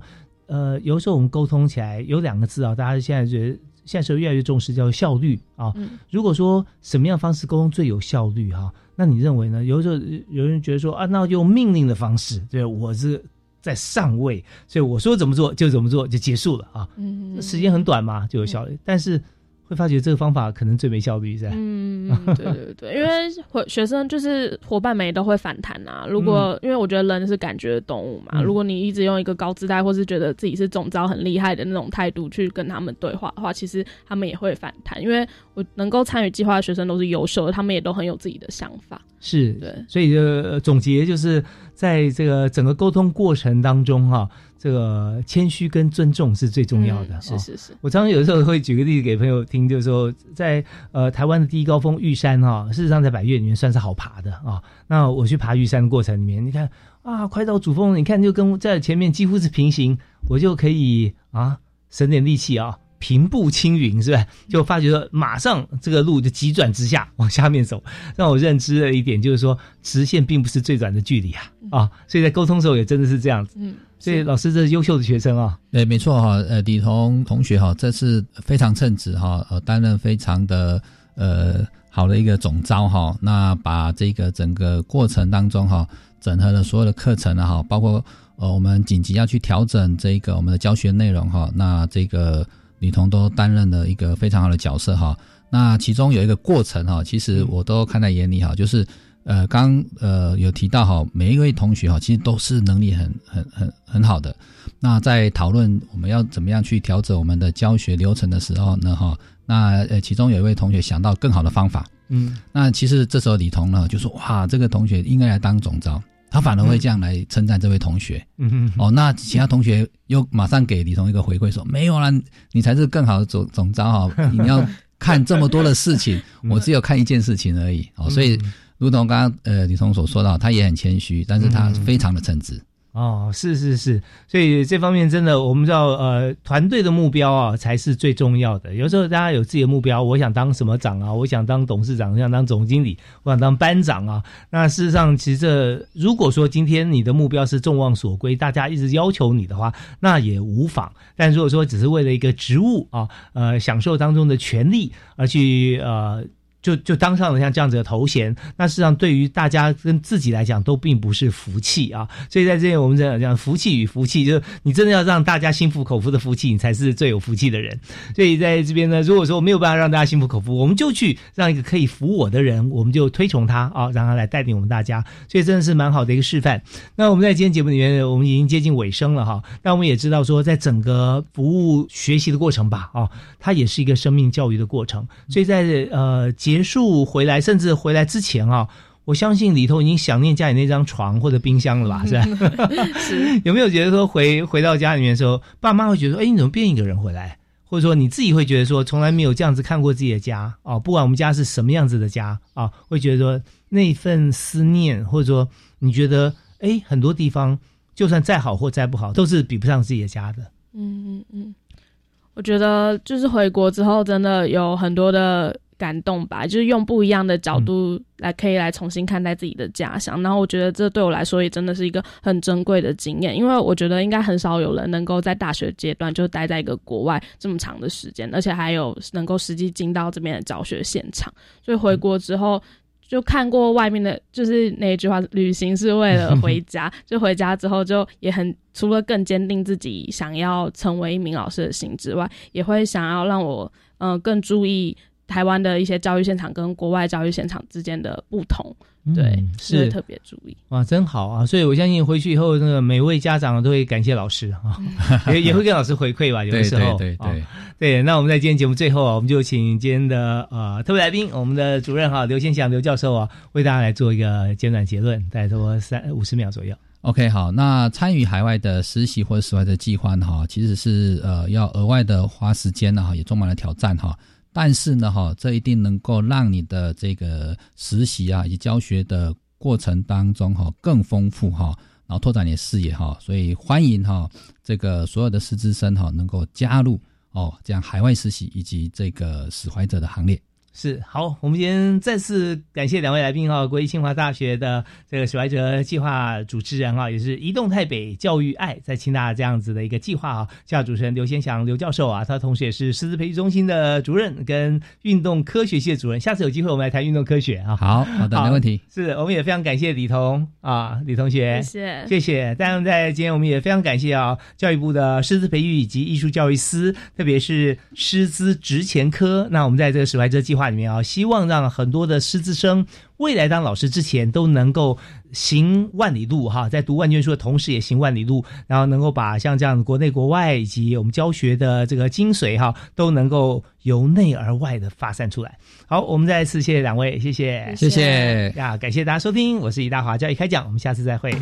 呃，有时候我们沟通起来有两个字啊，大家现在觉得现在是越来越重视，叫效率啊。如果说什么样方式沟通最有效率哈，那你认为呢？有时候有人觉得说啊，那用命令的方式，对我是在上位，所以我说怎么做就怎么做就结束了啊。嗯，时间很短嘛，就有效率。但是会发觉这个方法可能最没效率，是吧？
嗯，对对对，因为伙学生就是伙伴们也都会反弹啊。如果、因为我觉得人是感觉的动物嘛，
嗯
如果你一直用一个高姿态，或是觉得自己是总招很厉害的那种态度去跟他们对话的话，其实他们也会反弹。因为我能够参与计划的学生都是优秀的，他们也都很有自己的想法。
是，
对
所以呃，总结就是在这个整个沟通过程当中哈、这个谦虚跟尊重是最重要的。
是是是，
我常常有的时候会举个例子给朋友听，就是说在呃台湾的第一高峰玉山哈、事实上在百越里面算是好爬的啊。那我去爬玉山的过程里面，你看啊，快到主峰，你看就跟在前面几乎是平行，我就可以啊省点力气啊。平步青云是吧？就发觉说，马上这个路就急转直下往下面走，让我认知了一点，就是说直线并不是最短的距离啊啊！所以在沟通的时候也真的是这样子。
嗯，
所以老师这是优秀的学生啊。
对，没错哈，呃，李彤同学哈，这次非常称职哈，呃，担任非常的呃好的一个总招哈，那把这个整个过程当中哈，整合了所有的课程啊哈，包括呃我们紧急要去调整这个我们的教学内容哈，那这个李彤都担任了一个非常好的角色哈。那其中有一个过程哈，其实我都看在眼里哈，就是呃刚呃有提到哈，每一位同学哈，其实都是能力很很很很好的。那在讨论我们要怎么样去调整我们的教学流程的时候呢，哈，那呃其中有一位同学想到更好的方法，
嗯，
那其实这时候李彤呢就说哇，这个同学应该来当总招，他反而会这样来称赞这位同学。
嗯嗯
哦，那其他同学又马上给李彤一个回馈说没有啦，你才是更好的总总招哈，你要看这么多的事情，我只有看一件事情而已。哦，所以如同刚刚呃李彤所说到，他也很谦虚，但是他非常的称职。
哦，是是是，所以这方面真的，我们知道，呃，团队的目标啊才是最重要的。有时候大家有自己的目标，我想当什么长啊，我想当董事长，我想当总经理，我想当班长啊。那事实上，其实这如果说今天你的目标是众望所归，大家一直要求你的话，那也无妨。但如果说只是为了一个职务啊，呃，享受当中的权利而去呃。就就当上了像这样子的头衔，那事实上对于大家跟自己来讲都并不是福气啊。所以在这里我们讲讲福气与福气，就是你真的要让大家心服口服的福气，你才是最有福气的人。所以在这边呢，如果说没有办法让大家心服口服，我们就去让一个可以服我的人，我们就推崇他啊，让他来带领我们大家。所以真的是蛮好的一个示范。那我们在今天节目里面，我们已经接近尾声了哈。那我们也知道说，在整个服务学习的过程吧，啊，它也是一个生命教育的过程。所以在呃结结束回来，甚至回来之前啊，我相信里头已经想念家里那张床或者冰箱了吧？是吧？
是
有没有觉得说回回到家里面的时候，爸妈会觉得说，哎，你怎么变一个人回来？或者说你自己会觉得说，从来没有这样子看过自己的家哦，不管我们家是什么样子的家啊，会觉得说那份思念，或者说你觉得，哎，很多地方就算再好或再不好，都是比不上自己的家的。
嗯嗯嗯，我觉得就是回国之后，真的有很多的感动吧，就是用不一样的角度来可以来重新看待自己的家乡。然后我觉得这对我来说也真的是一个很珍贵的经验，因为我觉得应该很少有人能够在大学阶段就待在一个国外这么长的时间，而且还有能够实际进到这边的教学现场。所以回国之后。就看过外面的，就是那一句话，旅行是为了回家。就回家之后，就也很除了更坚定自己想要成为一名老师的心之外，也会想要让我嗯、呃、更注意台湾的一些教育现场跟国外教育现场之间的不同。对，
嗯是
是特别注意。
哇，真好啊！所以我相信回去以后，那个每位家长都会感谢老师啊，也也会跟老师回馈吧。有的时候，
对对对。
那我们在今天节目最后啊，我们就请今天的呃特别来宾，我们的主任哈刘先祥刘教授啊，为大家来做一个简短结论，大概多三五十秒左右。
OK，好，那参与海外的实习或者实外的计划呢，哈，其实是呃要额外的花时间呢，哈，也充满了挑战哈。但是呢，哈，这一定能够让你的这个实习啊以及教学的过程当中哈更丰富哈，然后拓展你的视野哈。所以欢迎哈这个所有的师资生哈能够加入哦这样海外实习以及这个使怀者的行列。
是好，我们今天再次感谢两位来宾哈，国立清华大学的这个史怀哲计划主持人哈，也是移动台北教育爱在清大这样子的一个计划啊，计划主持人刘先祥刘教授啊，他同时也是师资培育中心的主任跟运动科学系的主任。下次有机会我们来谈运动科学啊。
好好的，没问题。
是，我们也非常感谢李彤啊，李同学，
谢谢
谢谢。当然，在今天我们也非常感谢啊，教育部的师资培育以及艺术教育司，特别是师资职前科。那我们在这个史怀哲计划划里面啊，希望让很多的师资生未来当老师之前都能够行万里路哈，在读万卷书的同时也行万里路，然后能够把像这样国内国外以及我们教学的这个精髓哈，都能够由内而外的发散出来。好，我们再次谢谢两位，谢谢，
谢谢
呀，感谢大家收听，我是李大华教育开讲，我们下次再会。